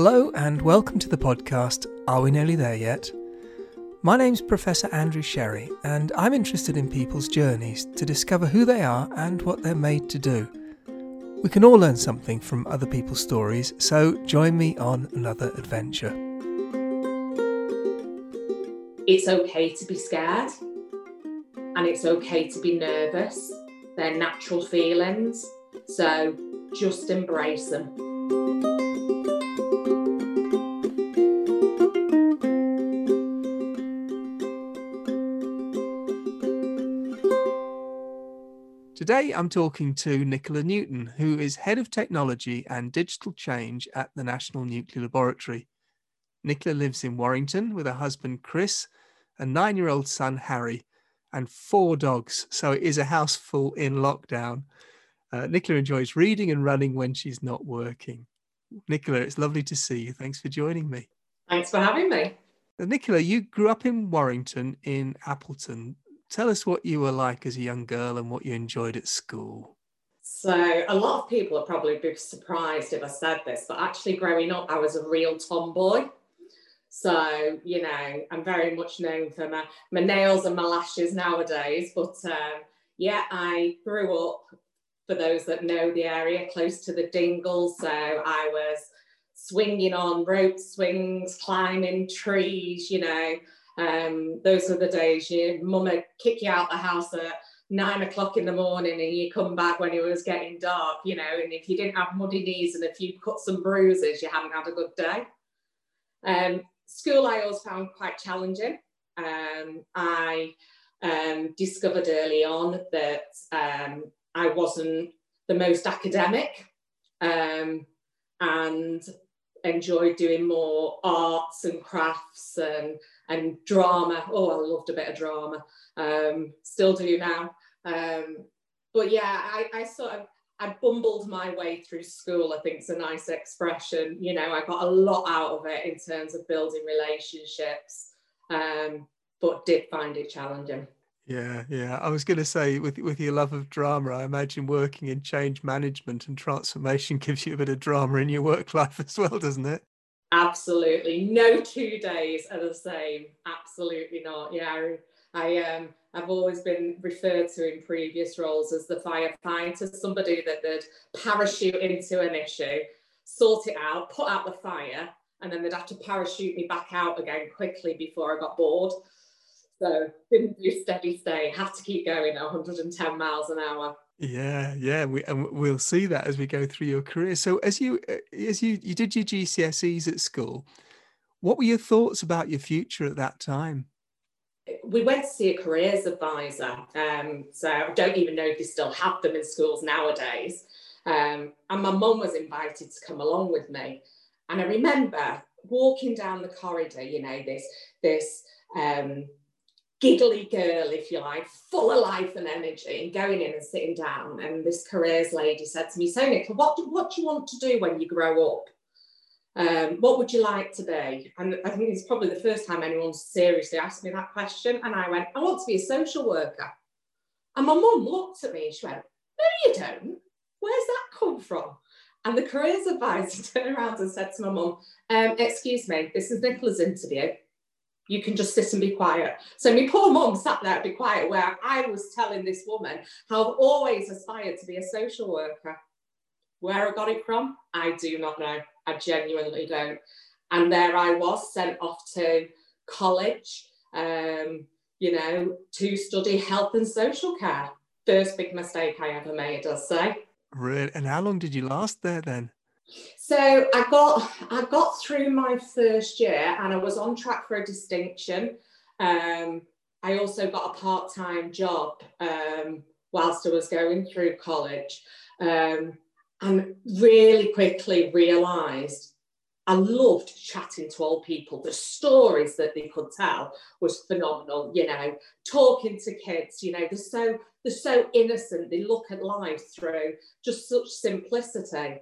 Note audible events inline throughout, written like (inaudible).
Hello, and welcome to the podcast Are We Nearly There Yet? My name's Professor Andrew Sherry, and I'm interested in people's journeys to discover who they are and what they're made to do. We can all learn something from other people's stories, so join me on another adventure. It's okay to be scared, and it's okay to be nervous. They're natural feelings, so just embrace them. Today I'm talking to Nicola Newton, who is Head of Technology and Digital Change at the National Nuclear Laboratory. Nicola lives in Warrington with her husband Chris, a nine year old son Harry, and four dogs, so it is a house full in lockdown. Uh, Nicola enjoys reading and running when she's not working. Nicola, it's lovely to see you. Thanks for joining me. Thanks for having me. Uh, Nicola, you grew up in Warrington in Appleton. Tell us what you were like as a young girl and what you enjoyed at school. So, a lot of people are probably be surprised if I said this, but actually, growing up, I was a real tomboy. So, you know, I'm very much known for my, my nails and my lashes nowadays. But um, yeah, I grew up, for those that know the area, close to the Dingle. So, I was swinging on rope swings, climbing trees, you know, um, those are the days your mum would kick you out of the house at nine o'clock in the morning and you come back when it was getting dark, you know, and if you didn't have muddy knees and a few cuts and bruises, you hadn't had a good day. Um, school I always found quite challenging. Um, I um, discovered early on that um, I wasn't the most academic um, and enjoyed doing more arts and crafts and and drama. Oh, I loved a bit of drama. Um, still do now. Um, but yeah, I, I sort of I bumbled my way through school. I think it's a nice expression. You know, I got a lot out of it in terms of building relationships, um, but did find it challenging. Yeah, yeah. I was going to say, with with your love of drama, I imagine working in change management and transformation (laughs) gives you a bit of drama in your work life as well, doesn't it? Absolutely, no two days are the same. Absolutely not. Yeah, I um I've always been referred to in previous roles as the firefighter, somebody that would parachute into an issue, sort it out, put out the fire, and then they'd have to parachute me back out again quickly before I got bored. So didn't do steady stay, have to keep going at 110 miles an hour. Yeah, yeah, we and we'll see that as we go through your career. So as you uh, as you you did your GCSEs at school, what were your thoughts about your future at that time? We went to see a careers advisor. Um, so I don't even know if they still have them in schools nowadays. Um, and my mum was invited to come along with me. And I remember walking down the corridor, you know, this this um, giggly girl, if you like, full of life and energy, and going in and sitting down. And this careers lady said to me, So, Nicola, what do, what do you want to do when you grow up? Um, what would you like to be? And I think it's probably the first time anyone seriously asked me that question. And I went, I want to be a social worker. And my mum looked at me and she went, No, you don't. Where's that come from? And the careers advisor (laughs) turned around and said to my mum, um, Excuse me, this is Nicola's interview you can just sit and be quiet. So my poor mum sat there and be quiet where I was telling this woman how I've always aspired to be a social worker. Where I got it from, I do not know. I genuinely don't. And there I was sent off to college, um, you know, to study health and social care. First big mistake I ever made, I'll say. Really? And how long did you last there then? So I got I got through my first year and I was on track for a distinction. Um, I also got a part time job um, whilst I was going through college, um, and really quickly realised I loved chatting to old people. The stories that they could tell was phenomenal. You know, talking to kids. You know, they're so they're so innocent. They look at life through just such simplicity.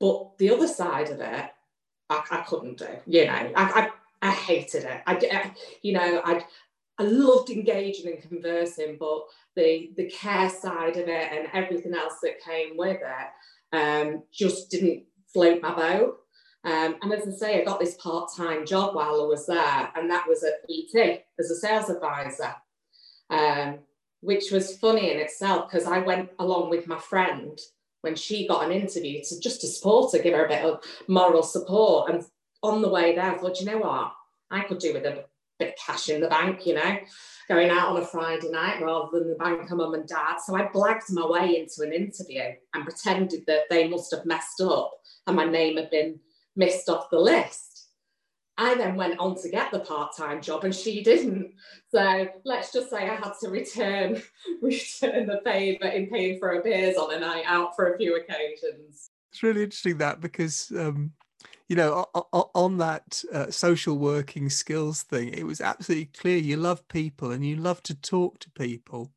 But the other side of it, I, I couldn't do. You know, I, I, I hated it. I, I, you know, I, I loved engaging and conversing, but the the care side of it and everything else that came with it um, just didn't float my boat. Um, and as I say, I got this part-time job while I was there, and that was at BT as a sales advisor, um, which was funny in itself because I went along with my friend when she got an interview to just to support her, give her a bit of moral support. And on the way there, I thought, you know what, I could do with a bit of cash in the bank, you know, going out on a Friday night rather than the bank of mum and dad. So I blagged my way into an interview and pretended that they must have messed up and my name had been missed off the list. I then went on to get the part-time job and she didn't. So let's just say I had to return (laughs) return the favour in paying for a beers on a night out for a few occasions. It's really interesting that because um, you know on that uh, social working skills thing, it was absolutely clear you love people and you love to talk to people,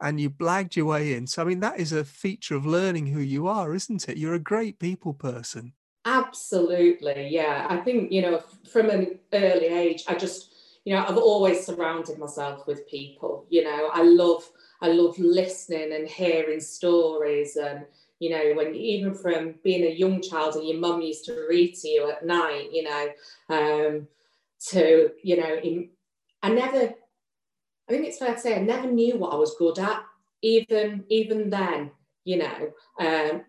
and you blagged your way in. So I mean that is a feature of learning who you are, isn't it? You're a great people person. Absolutely, yeah. I think, you know, from an early age, I just, you know, I've always surrounded myself with people. You know, I love, I love listening and hearing stories and, you know, when even from being a young child and your mum used to read to you at night, you know, um, to, you know, in, I never, I think it's fair to say I never knew what I was good at, even, even then, you know, um,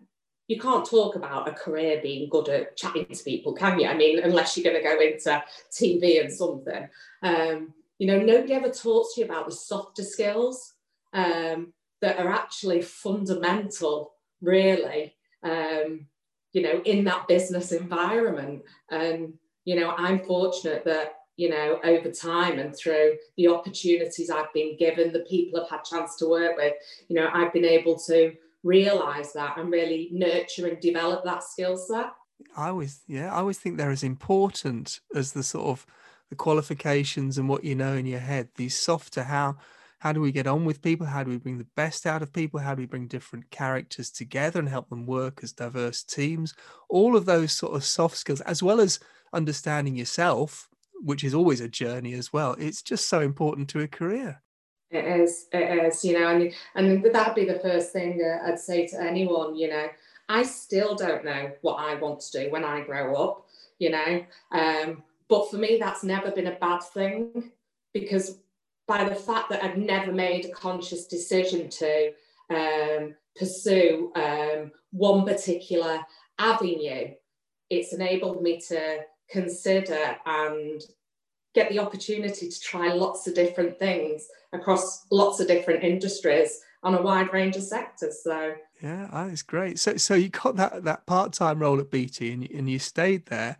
you can't talk about a career being good at chatting to people, can you? I mean, unless you're going to go into TV and something. Um, you know, nobody ever talks to you about the softer skills um, that are actually fundamental, really, um, you know, in that business environment. And, you know, I'm fortunate that, you know, over time and through the opportunities I've been given, the people I've had chance to work with, you know, I've been able to realize that and really nurture and develop that skill set. I always, yeah, I always think they're as important as the sort of the qualifications and what you know in your head. These softer, how how do we get on with people? How do we bring the best out of people? How do we bring different characters together and help them work as diverse teams? All of those sort of soft skills, as well as understanding yourself, which is always a journey as well. It's just so important to a career. It is, it is, you know, and and that'd be the first thing I'd say to anyone, you know. I still don't know what I want to do when I grow up, you know. Um, but for me, that's never been a bad thing because by the fact that I've never made a conscious decision to um, pursue um, one particular avenue, it's enabled me to consider and get the opportunity to try lots of different things across lots of different industries on a wide range of sectors. So yeah, that's great. So so you got that that part time role at BT and and you stayed there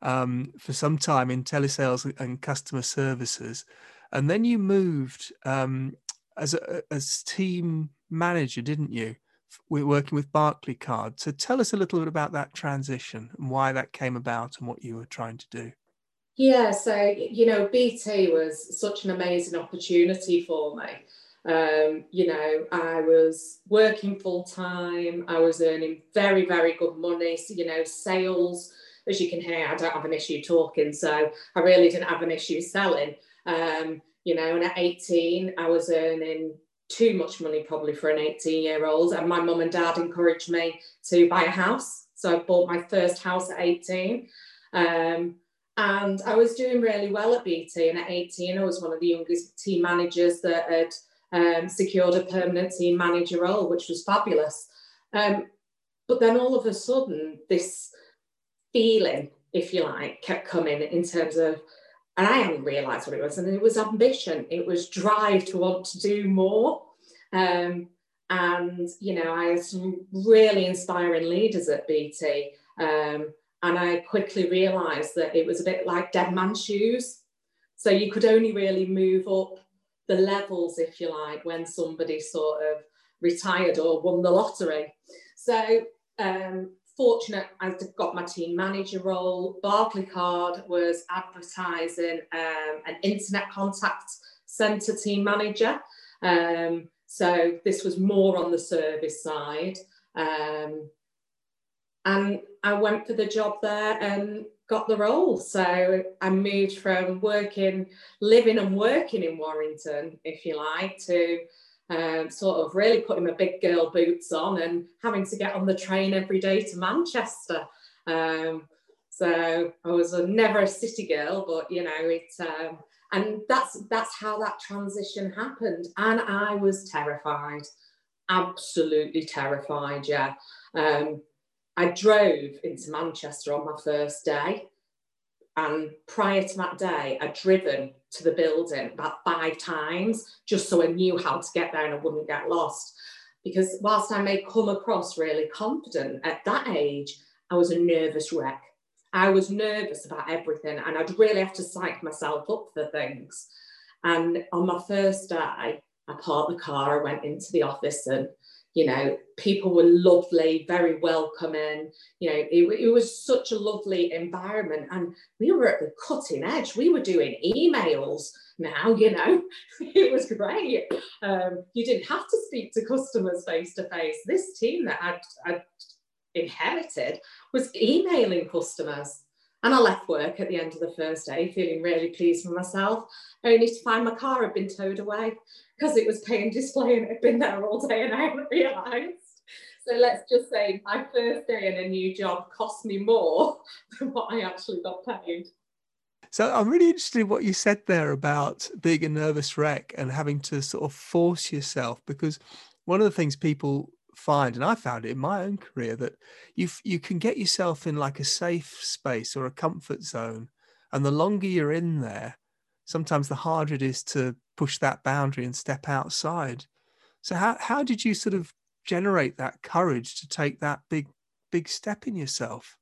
um, for some time in telesales and customer services, and then you moved um, as a as team manager, didn't you? We're working with Barclaycard. So tell us a little bit about that transition and why that came about and what you were trying to do. Yeah, so you know, BT was such an amazing opportunity for me. Um, you know, I was working full time. I was earning very, very good money. So, you know, sales, as you can hear, I don't have an issue talking, so I really didn't have an issue selling. Um, you know, and at 18, I was earning too much money probably for an 18 year old. And my mum and dad encouraged me to buy a house. So I bought my first house at 18. Um, and I was doing really well at BT. And at 18, I was one of the youngest team managers that had um, secured a permanent team manager role, which was fabulous. Um, but then all of a sudden, this feeling, if you like, kept coming in terms of, and I hadn't realised what it was, and it was ambition, it was drive to want to do more. Um, and you know, I had some really inspiring leaders at BT. Um, and I quickly realized that it was a bit like dead man's shoes. So you could only really move up the levels, if you like, when somebody sort of retired or won the lottery. So um, fortunate I got my team manager role. Barclaycard was advertising um, an internet contact centre team manager. Um, so this was more on the service side. Um, and I went for the job there and got the role. So I moved from working, living and working in Warrington, if you like, to um, sort of really putting my big girl boots on and having to get on the train every day to Manchester. Um, So I was a, never a city girl, but you know, it, um, and that's that's how that transition happened. And I was terrified, absolutely terrified. Yeah, um, I drove into Manchester on my first day, and prior to that day, I'd driven to the building about five times just so I knew how to get there and I wouldn't get lost. Because whilst I may come across really confident at that age, I was a nervous wreck. I was nervous about everything and I'd really have to psych myself up for things. And on my first day, I parked the car, I went into the office and you know people were lovely very welcoming you know it, it, was such a lovely environment. And we were at the cutting edge. We were doing emails now you know (laughs) it was great. Um, you didn't have to speak to customers face to face this team that I'd, I'd inherited was emailing customers and I left work at the end of the first day feeling really pleased with myself, only to find my car had been towed away because it was paying display and it had been there all day and I hadn't realised. So let's just say my first day in a new job cost me more (laughs) than what I actually got paid. So I'm really interested in what you said there about being a nervous wreck and having to sort of force yourself because one of the things people find, and I found it in my own career, that you you can get yourself in like a safe space or a comfort zone, and the longer you're in there, sometimes the harder it is to push that boundary and step outside. So how how did you sort of generate that courage to take that big big step in yourself?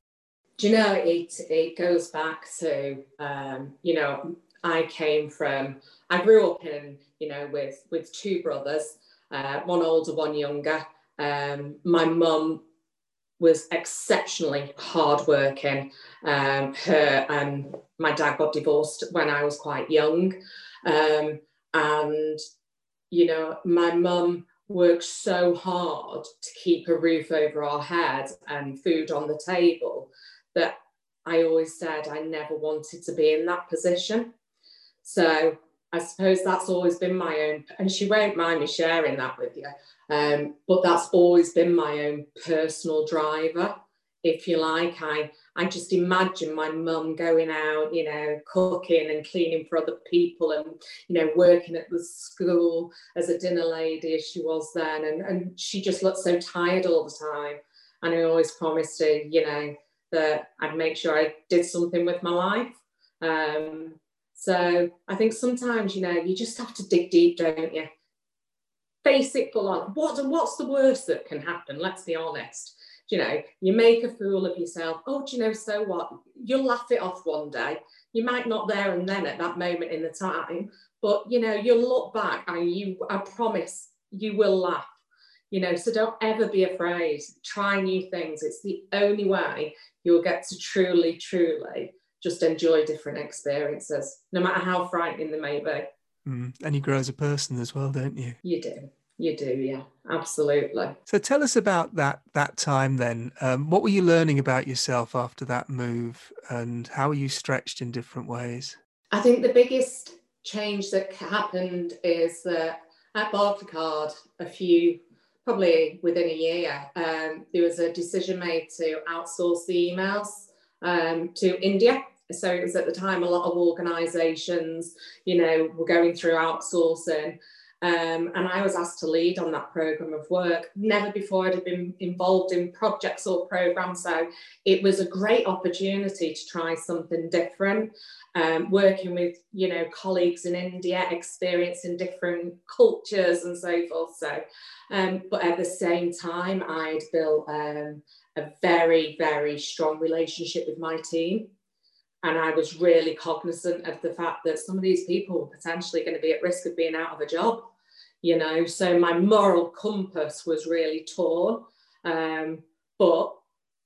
Do you know it it goes back to um, you know I came from I grew up in you know with with two brothers, uh, one older, one younger. Um, my mum was exceptionally hardworking. Um, her and my dad got divorced when I was quite young. Um, and, you know, my mum worked so hard to keep a roof over our head and food on the table that I always said I never wanted to be in that position. So I suppose that's always been my own, and she won't mind me sharing that with you. Um, but that's always been my own personal driver, if you like. I I just imagine my mum going out, you know, cooking and cleaning for other people and, you know, working at the school as a dinner lady as she was then. And, and she just looked so tired all the time. And I always promised her, you know, that I'd make sure I did something with my life. Um, so I think sometimes, you know, you just have to dig deep, don't you? Face it full on. What, what's the worst that can happen? Let's be honest. You know, you make a fool of yourself. Oh, do you know, so what? You'll laugh it off one day. You might not there and then at that moment in the time, but you know, you'll look back and you, I promise, you will laugh. You know, so don't ever be afraid. Try new things. It's the only way you'll get to truly, truly just enjoy different experiences, no matter how frightening they may be. Mm. And you grow as a person as well, don't you? You do. You do, yeah, absolutely. So tell us about that that time then. Um, what were you learning about yourself after that move, and how were you stretched in different ways? I think the biggest change that happened is that at Barclaycard, a few probably within a year, um, there was a decision made to outsource the emails um, to India. So it was at the time a lot of organisations, you know, were going through outsourcing. Um, and I was asked to lead on that program of work. Never before had I been involved in projects or programs, so it was a great opportunity to try something different. Um, working with you know colleagues in India, experiencing different cultures and so forth. So, um, but at the same time, I'd built um, a very very strong relationship with my team and I was really cognizant of the fact that some of these people were potentially going to be at risk of being out of a job you know? So my moral compass was really torn um, but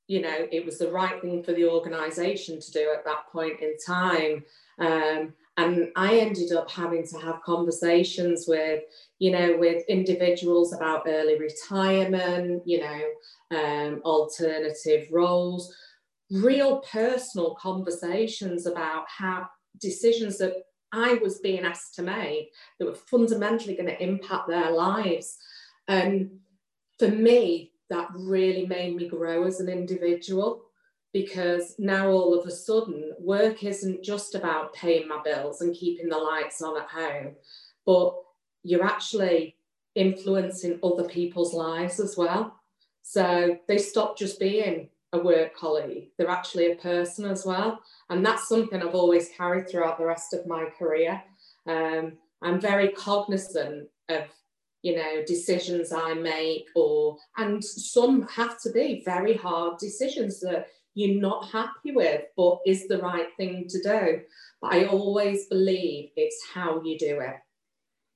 you know it was the right thing for the organization to do at that point in time. Um, and i ended up having to have conversations with you know with individuals about early retirement you know um, alternative roles real personal conversations about how decisions that I was being asked to make that were fundamentally going to impact their lives. And for me, that really made me grow as an individual because now all of a sudden work isn't just about paying my bills and keeping the lights on at home, but you're actually influencing other people's lives as well. So they stop just being a work colleague, they're actually a person as well. And that's something I've always carried throughout the rest of my career. Um, I'm very cognizant of you know decisions i make or and some have to be very hard decisions that you're not happy with but is the right thing to do but i always believe it's how you do it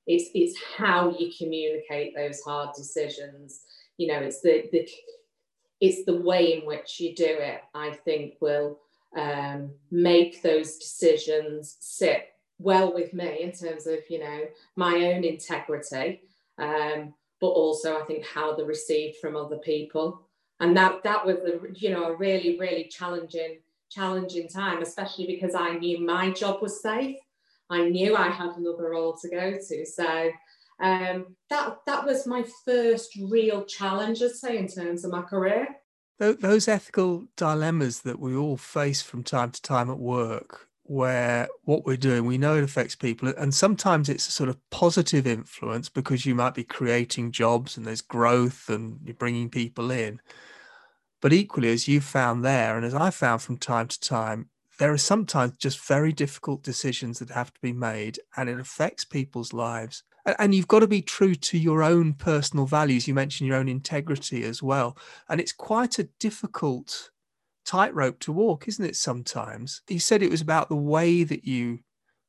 it's it's how you communicate those hard decisions you know it's the the it's the way in which you do it i think will um, make those decisions sit well with me in terms of you know my own integrity um, but also I think how they're received from other people. And that that was a you know a really really challenging challenging time, especially because I knew my job was safe. I knew I had another role to go to. So um, that that was my first real challenge, I'd say, in terms of my career. Those ethical dilemmas that we all face from time to time at work where what we're doing, we know it affects people. And sometimes it's a sort of positive influence because you might be creating jobs and there's growth and you're bringing people in. But equally, as you found there, and as I found from time to time, there are sometimes just very difficult decisions that have to be made and it affects people's lives. And you've got to be true to your own personal values. You mentioned your own integrity as well. And it's quite a difficult tightrope to walk, isn't it? Sometimes you said it was about the way that you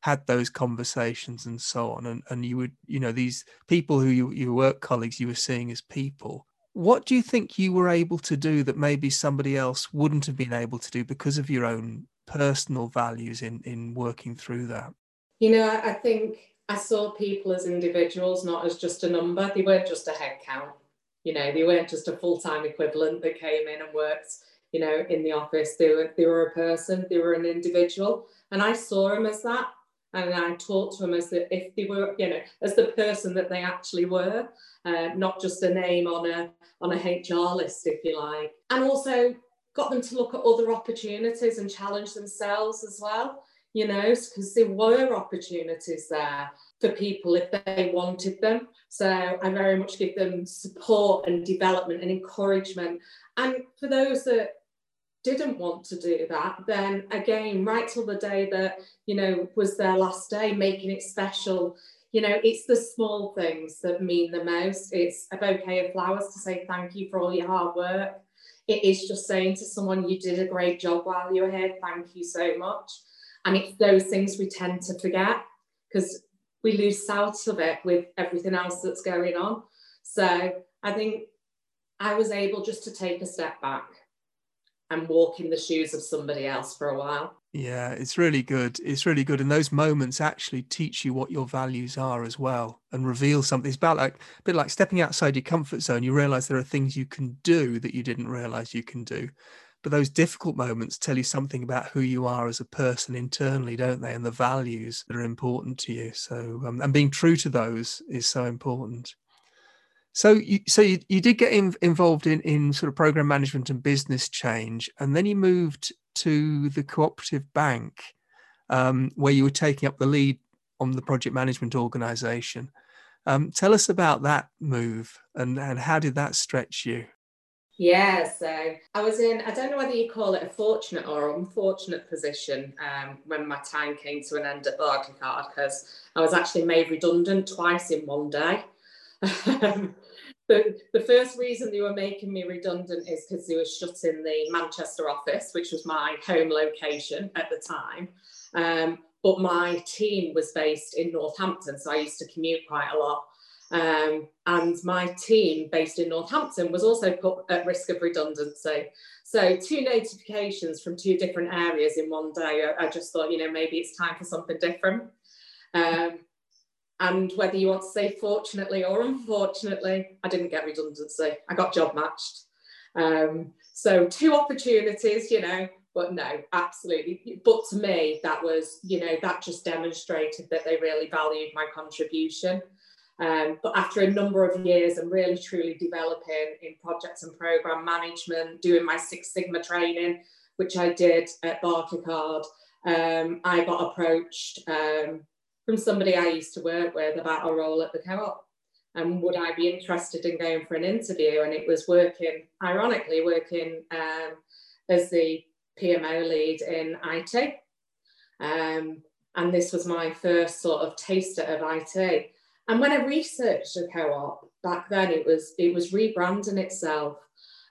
had those conversations and so on, and and you would, you know, these people who you your work colleagues you were seeing as people. What do you think you were able to do that maybe somebody else wouldn't have been able to do because of your own personal values in in working through that? You know, I think I saw people as individuals, not as just a number. They weren't just a head count. You know, they weren't just a full time equivalent that came in and worked you know, in the office. They were they were a person, they were an individual, and I saw them as that, and I talked to them as the, if they were, you know, as the person that they actually were, uh, not just a name on a on a HR list, if you like, and also got them to look at other opportunities and challenge themselves as well. You know, because there were opportunities there for people if they wanted them. So I very much give them support and development and encouragement. And for those that didn't want to do that, then again, right till the day that, you know, was their last day, making it special. You know, it's the small things that mean the most. It's a bouquet of flowers to say thank you for all your hard work. It is just saying to someone, you did a great job while you were here. Thank you so much. And it's those things we tend to forget because we lose sight of it with everything else that's going on. So I think I was able just to take a step back and walk in the shoes of somebody else for a while. Yeah, it's really good. It's really good. And those moments actually teach you what your values are as well and reveal something. It's about like a bit like stepping outside your comfort zone. You realize there are things you can do that you didn't realize you can do. But those difficult moments tell you something about who you are as a person internally, don't they? And the values that are important to you. So, um, and being true to those is so important. So you so you, you did get in, involved in in sort of program management and business change, and then you moved to the cooperative bank, um, where you were taking up the lead on the project management organization. Um, tell us about that move and, and how did that stretch you? Yeah, so I was in, I don't know whether you call it a fortunate or unfortunate position um, when my time came to an end at Barclaycard because I was actually made redundant twice in one day. (laughs) the, the first reason they were making me redundant is because they were shutting the Manchester office, which was my home location at the time. Um, but my team was based in Northampton, so I used to commute quite a lot. Um, and my team based in Northampton was also put at risk of redundancy. So two notifications from two different areas in one day. I, just thought, you know, maybe it's time for something different. Um, and whether you want to say fortunately or unfortunately, I didn't get redundancy. I got job matched. Um, so two opportunities, you know, but no, absolutely. But to me, that was, you know, that just demonstrated that they really valued my contribution. Um, but after a number of years and really truly developing in projects and program management, doing my Six Sigma training, which I did at Barclaycard, um, I got approached um, from somebody I used to work with about a role at the co-op. And would I be interested in going for an interview? And it was working, ironically, working um, as the PMO lead in IT. Um, and this was my first sort of taster of IT. And when I researched the co-op back then, it was it was rebranding itself,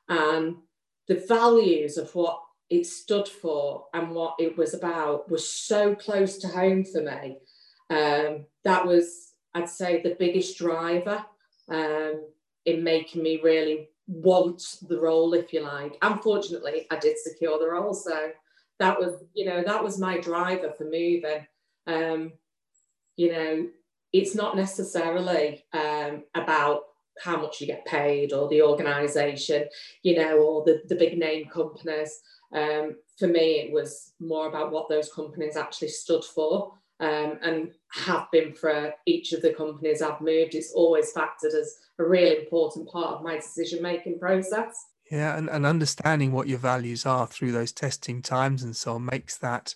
and the values of what it stood for and what it was about was so close to home for me. Um, that was, I'd say, the biggest driver um, in making me really want the role, if you like. Unfortunately, I did secure the role, so that was, you know, that was my driver for moving. Um, you know, it's not necessarily um, about how much you get paid or the organization, you know, or the, the big name companies. Um, for me, it was more about what those companies actually stood for um, and have been for each of the companies I've moved. It's always factored as a really important part of my decision making process. Yeah, and, and understanding what your values are through those testing times and so on makes that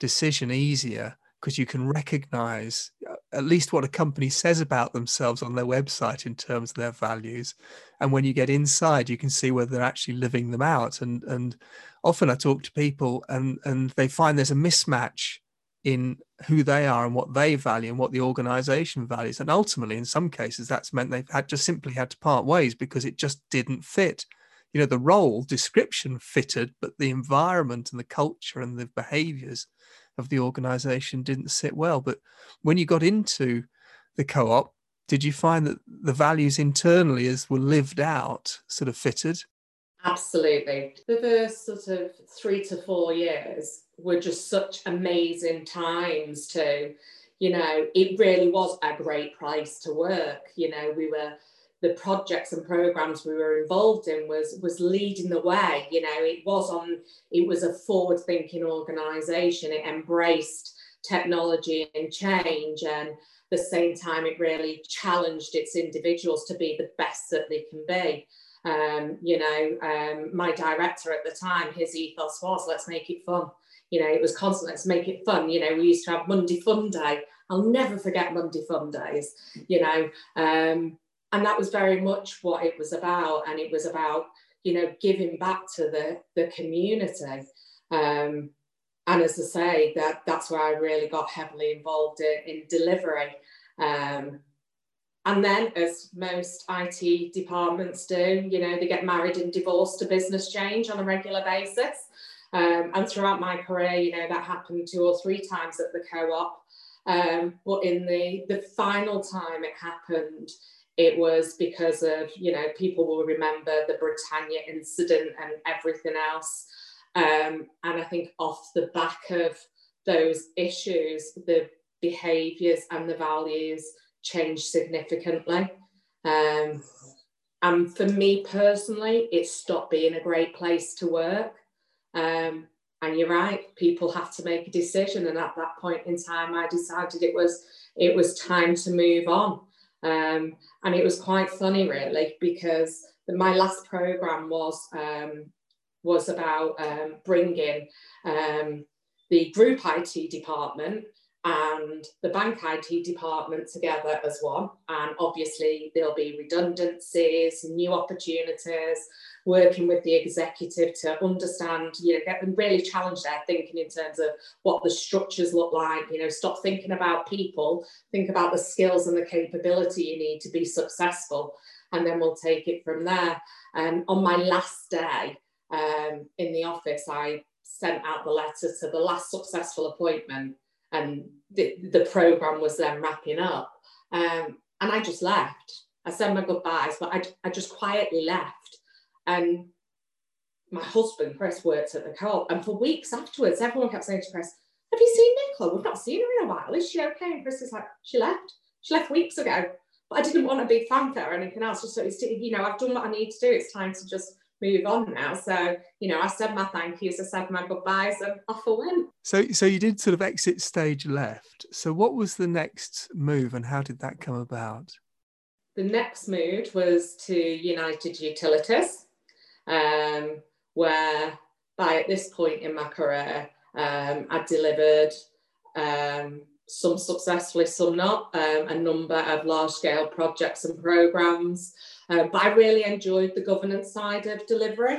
decision easier because you can recognize uh, at least what a company says about themselves on their website in terms of their values. And when you get inside you can see whether they're actually living them out. And and often i talk to people and and they find there's a mismatch in who they are and what they value and what the organization values. And ultimately in some cases that's meant they've had just simply had to part ways because it just didn't fit. You know the role description fitted but the environment and the culture and the behaviors of the organization didn't sit well. But when you got into the co op, did you find that the values internally as were lived out sort of fitted? Absolutely. The first sort of three to four years were just such amazing times to, you know, it really was a great place to work. You know, we were the projects and programs we were involved in was was leading the way you know. It was on it was a forward thinking organization. It embraced technology and change and at the same time it really challenged its individuals to be the best that they can be. Um, you know um, my director at the time his ethos was let's make it fun. You know it was constant let's make it fun. You know we used to have monday fun day. I'll never forget monday fun days you know. Um, and that was very much what it was about. And it was about you know giving back to the the community. Um, and as i say that that's where i really got heavily involved in, in delivery. Um, and then as most it departments do you know they get married and divorced to business change on a regular basis. Um, and throughout my career you know that happened two or three times at the co-op. Um, but in the the final time it happened it was because of, you know, people will remember the Britannia incident and everything else. Um, and I think off the back of those issues, the behaviours and the values changed significantly. Um, and for me personally, it stopped being a great place to work. Um, and you're right, people have to make a decision. And at that point in time, I decided it was it was time to move on. Um, and it was quite funny, really, because my last program was um, was about um, bringing um, the group IT department and the bank IT department together as one. And obviously, there'll be redundancies, new opportunities, working with the executive to understand, you know, get them really challenge their thinking in terms of what the structures look like. You know, stop thinking about people, think about the skills and the capability you need to be successful. And then we'll take it from there. And on my last day um, in the office, I sent out the letter to the last successful appointment and the, the program was then wrapping up. Um, and I just left. I said my goodbyes, but I, I just quietly left. And my husband, Chris, worked at the co-op. And for weeks afterwards, everyone kept saying to Chris, have you seen Nicola? We've not seen her in a while. Is she okay? And Chris is like, she left. She left weeks ago. But I didn't want a big fanfare or anything else. Just so it's, you know, I've done what I need to do. It's time to just move on now. So, you know, I said my thank yous, I said my goodbyes, and off I went. So, so you did sort of exit stage left. So, what was the next move, and how did that come about? The next move was to United Utilities, um, where by at this point in my career, um, I delivered um, some successfully, some not, um, a number of large scale projects and programs. Um, but I really enjoyed the governance side of delivery,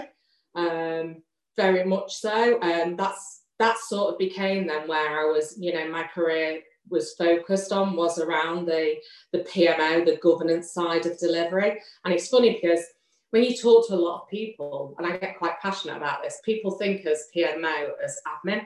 um, very much so. And um, that's that sort of became then where I was, you know, my career was focused on was around the the PMO, the governance side of delivery. And it's funny because when you talk to a lot of people, and I get quite passionate about this, people think as PMO as admin.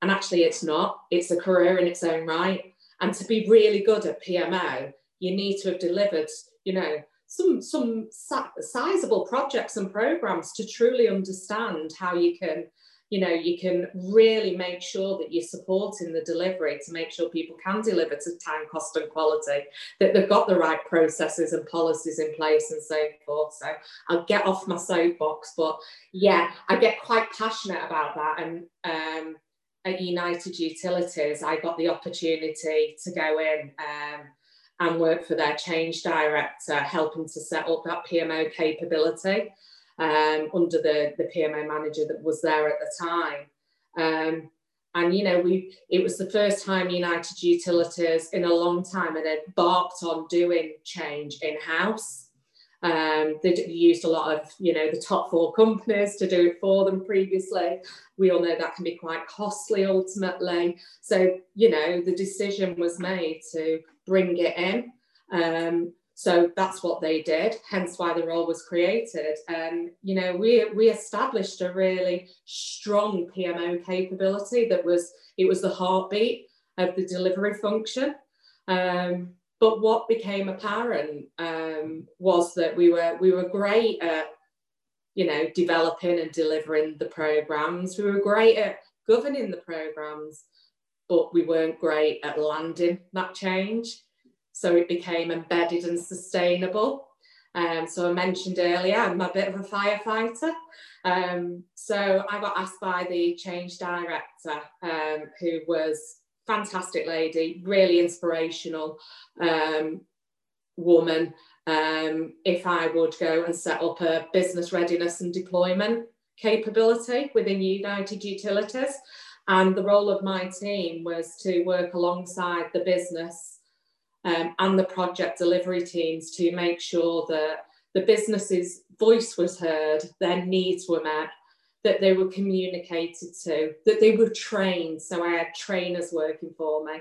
And actually, it's not. It's a career in its own right. And to be really good at PMO, you need to have delivered, you know, some some sizable projects and programs to truly understand how you can you know you can really make sure that you're supporting the delivery to make sure people can deliver to time cost and quality that they've got the right processes and policies in place and so forth. So i'll get off my soapbox but yeah i get quite passionate about that. And um, at united utilities i got the opportunity to go in um, and work for their change director helping to set up that pmo capability um, under the, the PMO manager that was there at the time. Um, and you know, we it was the first time United Utilities in a long time had embarked on doing change in house. Um, they used a lot of you know the top four companies to do it for them previously. We all know that can be quite costly ultimately. So you know the decision was made to bring it in. Um, so that's what they did, hence why the role was created. And, you know, we, we established a really strong PMO capability that was, it was the heartbeat of the delivery function. Um, but what became apparent um, was that we were, we were great at, you know, developing and delivering the programs. We were great at governing the programs, but we weren't great at landing that change. So it became embedded and sustainable. Um, so I mentioned earlier, I'm a bit of a firefighter. Um, so I got asked by the change director, um, who was fantastic lady, really inspirational um, woman, um, if I would go and set up a business readiness and deployment capability within United Utilities. And the role of my team was to work alongside the business um, and the project delivery teams to make sure that the business's voice was heard, their needs were met, that they were communicated to, that they were trained. So I had trainers working for me,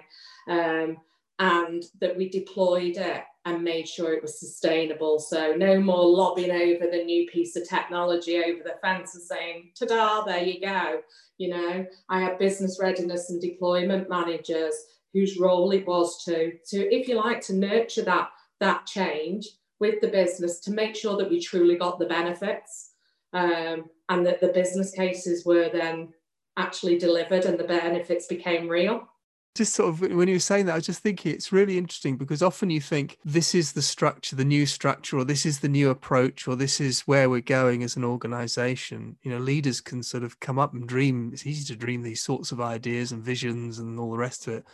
um, and that we deployed it and made sure it was sustainable. So no more lobbing over the new piece of technology over the fence and saying, ta-da, there you go. You know, I had business readiness and deployment managers whose role it was to, to if you like, to nurture that, that change with the business to make sure that we truly got the benefits um, and that the business cases were then actually delivered and the benefits became real just sort of when you were saying that, I was just thinking it's really interesting because often you think this is the structure, the new structure, or this is the new approach, or this is where we're going as an organization. You know, leaders can sort of come up and dream. It's easy to dream these sorts of ideas and visions and all the rest of it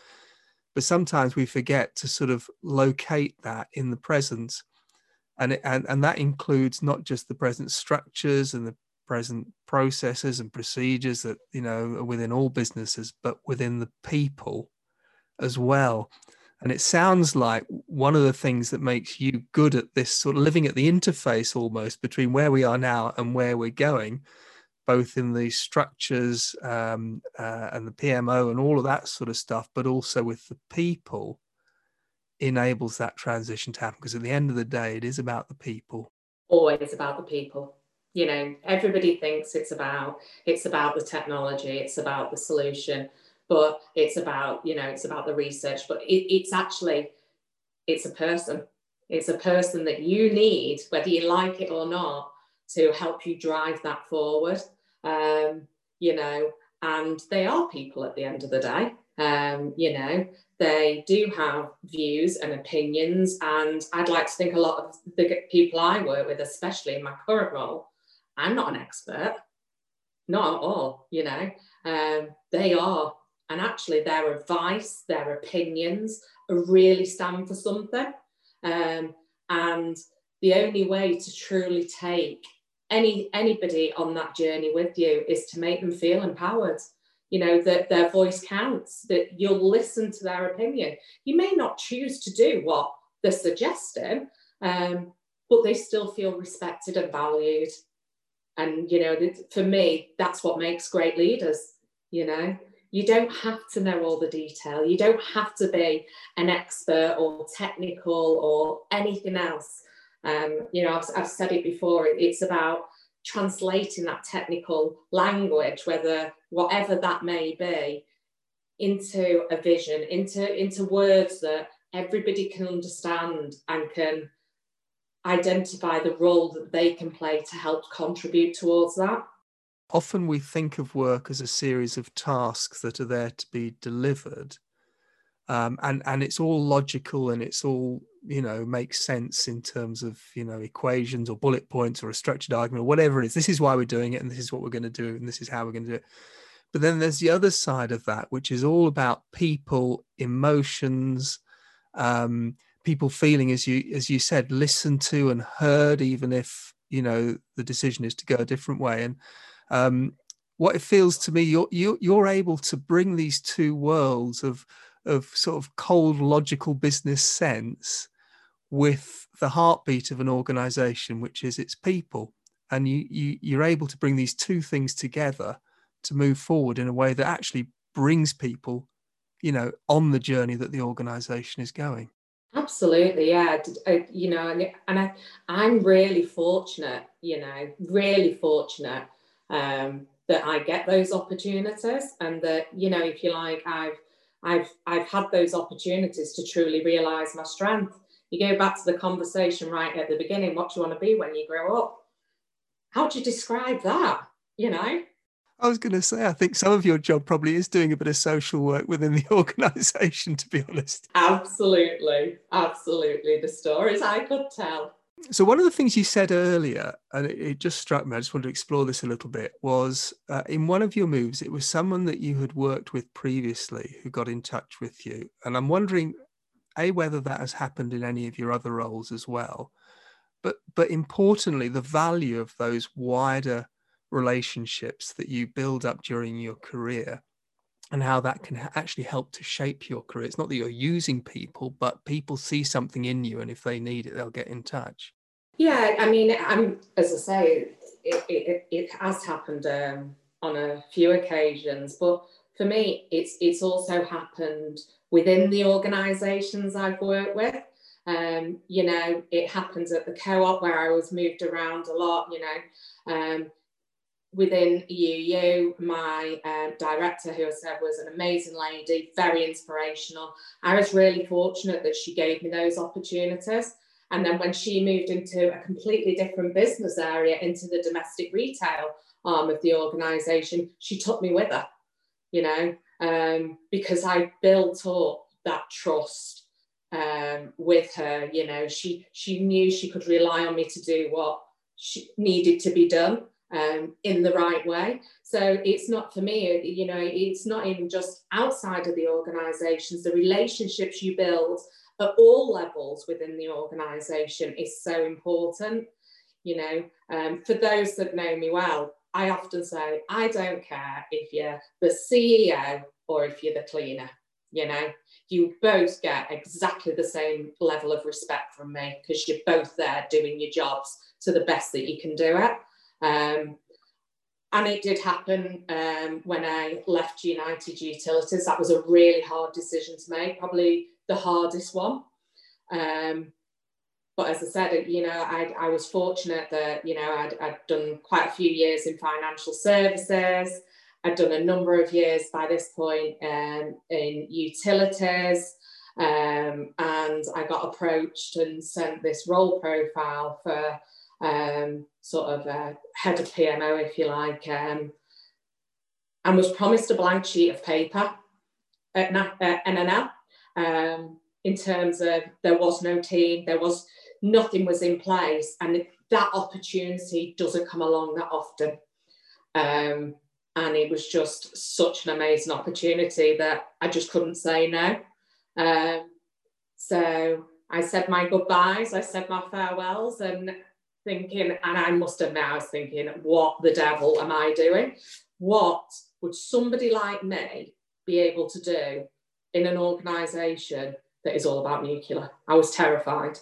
but sometimes we forget to sort of locate that in the present and and and that includes not just the present structures and the present processes and procedures that you know are within all businesses but within the people as well and it sounds like one of the things that makes you good at this sort of living at the interface almost between where we are now and where we're going both in the structures um, uh, and the PMO and all of that sort of stuff, but also with the people, enables that transition to happen. Because at the end of the day, it is about the people. Always about the people. You know, everybody thinks it's about it's about the technology, it's about the solution, but it's about you know it's about the research. But it, it's actually it's a person. It's a person that you need, whether you like it or not, to help you drive that forward um, you know, and they are people at the end of the day. Um, you know, they do have views and opinions, and I'd like to think a lot of the people I work with, especially in my current role, I'm not an expert, not at all. You know, um, they are, and actually their advice, their opinions, really stand for something. Um, and the only way to truly take any anybody on that journey with you is to make them feel empowered you know that their voice counts that you'll listen to their opinion you may not choose to do what they're suggesting um, but they still feel respected and valued and you know for me that's what makes great leaders you know? You don't have to know all the detail. You don't have to be an expert or technical or anything else. Um, you know I've, I've said it before it's about translating that technical language whether whatever that may be into a vision into into words that everybody can understand and can identify the role that they can play to help contribute towards that. Often we think of work as a series of tasks that are there to be delivered. Um, and and it's all logical and it's all you know makes sense in terms of you know equations or bullet points or a structured argument or whatever it is this is why we're doing it and this is what we're going to do and this is how we're going to do it but then there's the other side of that which is all about people emotions um, people feeling as you as you said listened to and heard even if you know the decision is to go a different way. And um, what it feels to me you're, you're you're able to bring these two worlds of of sort of cold logical business sense with the heartbeat of an organization which is its people. And you, you you're able to bring these two things together to move forward in a way that actually brings people you know on the journey that the organization is going Absolutely, yeah. You know, and, and I, I'm really fortunate, you know, really fortunate um, that I get those opportunities, and that you know, if you like, I've I've I've had those opportunities to truly realise my strength. You go back to the conversation right at the beginning. What do you want to be when you grow up? How do you describe that? You know, I was going to say, I think some of your job probably is doing a bit of social work within the (laughs) organisation, to be honest. Absolutely. Absolutely. The stories I could tell. So, one of the things you said earlier, and it, it just struck me, I just wanted to explore this a little bit, was uh, in one of your moves, it was someone that you had worked with previously who got in touch with you. And I'm wondering, A, whether that has happened in any of your other roles as well. But, but importantly, the value of those wider relationships that you build up during your career and how that can actually help to shape your career. It's not that you're using people, but people see something in you, and if they need it, they'll get in touch. Yeah, I mean, I'm as I say, it, it, it has happened um, on a few occasions, but for me, it's it's also happened within the organisations I've worked with. Um, you know, it happens at the co-op where I was moved around a lot. You know, um, within UU, my um, director, who I said was an amazing lady, very inspirational. I was really fortunate that she gave me those opportunities. And then when she moved into a completely different business area, into the domestic retail arm of the organisation, she took me with her, you know, um, because I built up that trust um, with her. You know, she she knew she could rely on me to do what she needed to be done um, in the right way. So it's not for me, you know, it's not even just outside of the organizations, the relationships you build at all levels within the organization is so important. You know, um, for those that know me well, I often say, I don't care if you're the CEO or if you're the cleaner, you know, you both get exactly the same level of respect from me because you're both there doing your jobs to the best that you can do it. Um, and it did happen um, when I left United Utilities. That was a really hard decision to make, probably the hardest one. Um, but as I said, you know, I, I was fortunate that, you know, I'd, I'd done quite a few years in financial services. I'd done a number of years by this point um, in utilities. Um, and I got approached and sent this role profile for um, sort of uh, head of PMO, if you like, um, and was promised a blank sheet of paper at NNL um, in terms of there was no team, there was nothing was in place, and that opportunity doesn't come along that often. Um, and it was just such an amazing opportunity that I just couldn't say no. Um, so I said my goodbyes, I said my farewells, and thinking, and I must admit, I was thinking, what the devil am I doing? What would somebody like me be able to do in an organisation that is all about nuclear? I was terrified,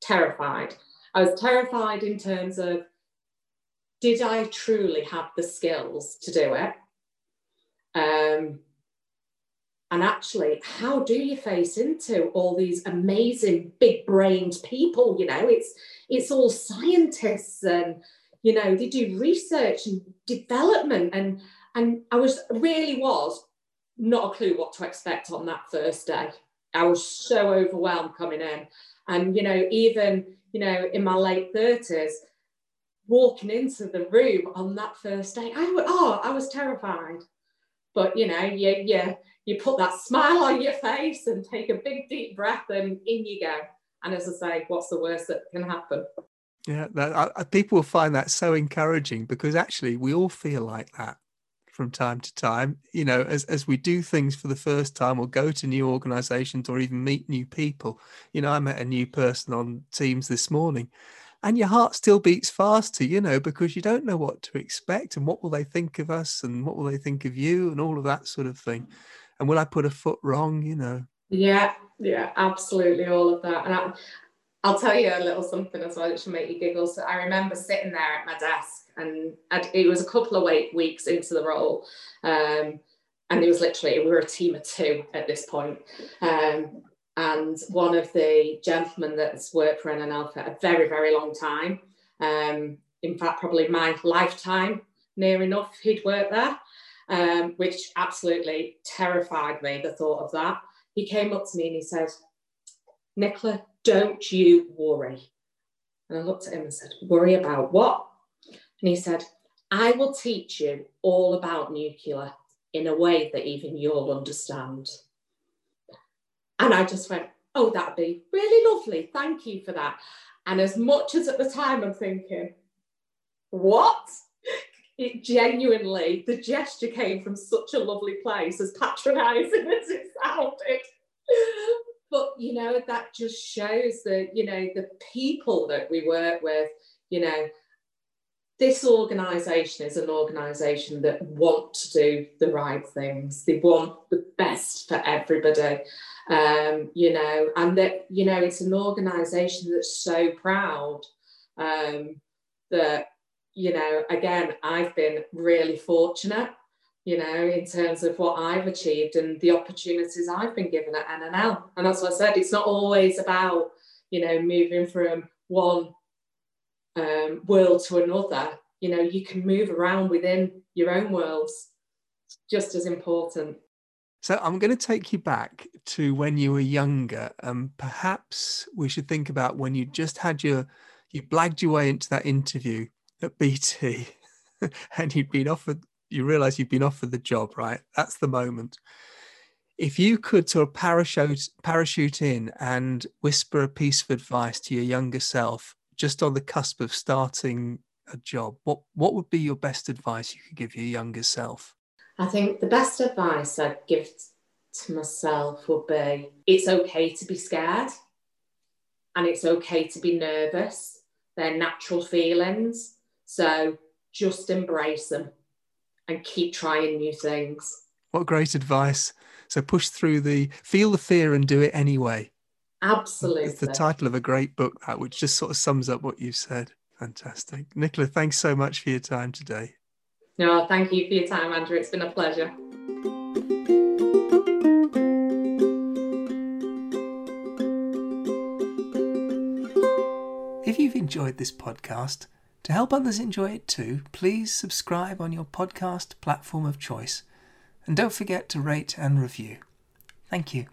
terrified. I was terrified in terms of did I truly have the skills to do it? Um, and actually, how do you face into all these amazing big brained people? You know, it's it's all scientists and you know they do research and development and and I was really was not a clue what to expect on that first day. I was so overwhelmed coming in. And you know, even you know, in my late 30s, walking into the room on that first day, I oh, I was terrified. But you know, yeah, you you put that smile on your face and take a big deep breath and in you go. And as I say, what's the worst that can happen? Yeah, that, I, people will find that so encouraging because actually we all feel like that from time to time. You know, as as we do things for the first time or go to new organisations or even meet new people. You know, I met a new person on Teams this morning, and your heart still beats faster, you know, because you don't know what to expect and what will they think of us and what will they think of you and all of that sort of thing. And will I put a foot wrong, you know? Yeah, yeah, absolutely, all of that. And I, I'll tell you a little something as well that should make you giggle. So I remember sitting there at my desk, and I'd, it was a couple of weeks into the role, um, and it was literally we were a team of two at this point. Um, and one of the gentlemen that's worked for NNL for a very, very long time, um, in fact, probably my lifetime, near enough, he'd worked there, um, which absolutely terrified me, the thought of that. He came up to me and he said, Nicola, don't you worry. And I looked at him and said, Worry about what? And he said, I will teach you all about nuclear in a way that even you'll understand. And I just went, oh, that'd be really lovely. Thank you for that. And as much as at the time I'm thinking, what? It genuinely, the gesture came from such a lovely place, as patronizing (laughs) as it sounded. But, you know, that just shows that, you know, the people that we work with, you know, this organisation is an organisation that want to do the right things. They want the best for everybody, um, you know, and that you know it's an organisation that's so proud um, that you know. Again, I've been really fortunate, you know, in terms of what I've achieved and the opportunities I've been given at NNL. And that's what I said. It's not always about you know moving from one um, world to another. You know, you can move around within your own worlds, just as important. So I'm going to take you back to when you were younger, and perhaps we should think about when you just had your, you blagged your way into that interview at BT, (laughs) and you'd been offered, you realise you've been offered the job, right? That's the moment. If you could sort of parachute parachute in and whisper a piece of advice to your younger self, just on the cusp of starting a job, what what would be your best advice you could give your younger self? I think the best advice I'd give to myself would be it's okay to be scared and it's okay to be nervous. They're natural feelings. So just embrace them and keep trying new things. What great advice. So push through the feel the fear and do it anyway. Absolutely. It's the title of a great book, that, which just sort of sums up what you've said. Fantastic. Nicola, thanks so much for your time today. No, thank you for your time, Andrew. It's been a pleasure. If you've enjoyed this podcast, to help others enjoy it too, please subscribe on your podcast platform of choice. And don't forget to rate and review. Thank you.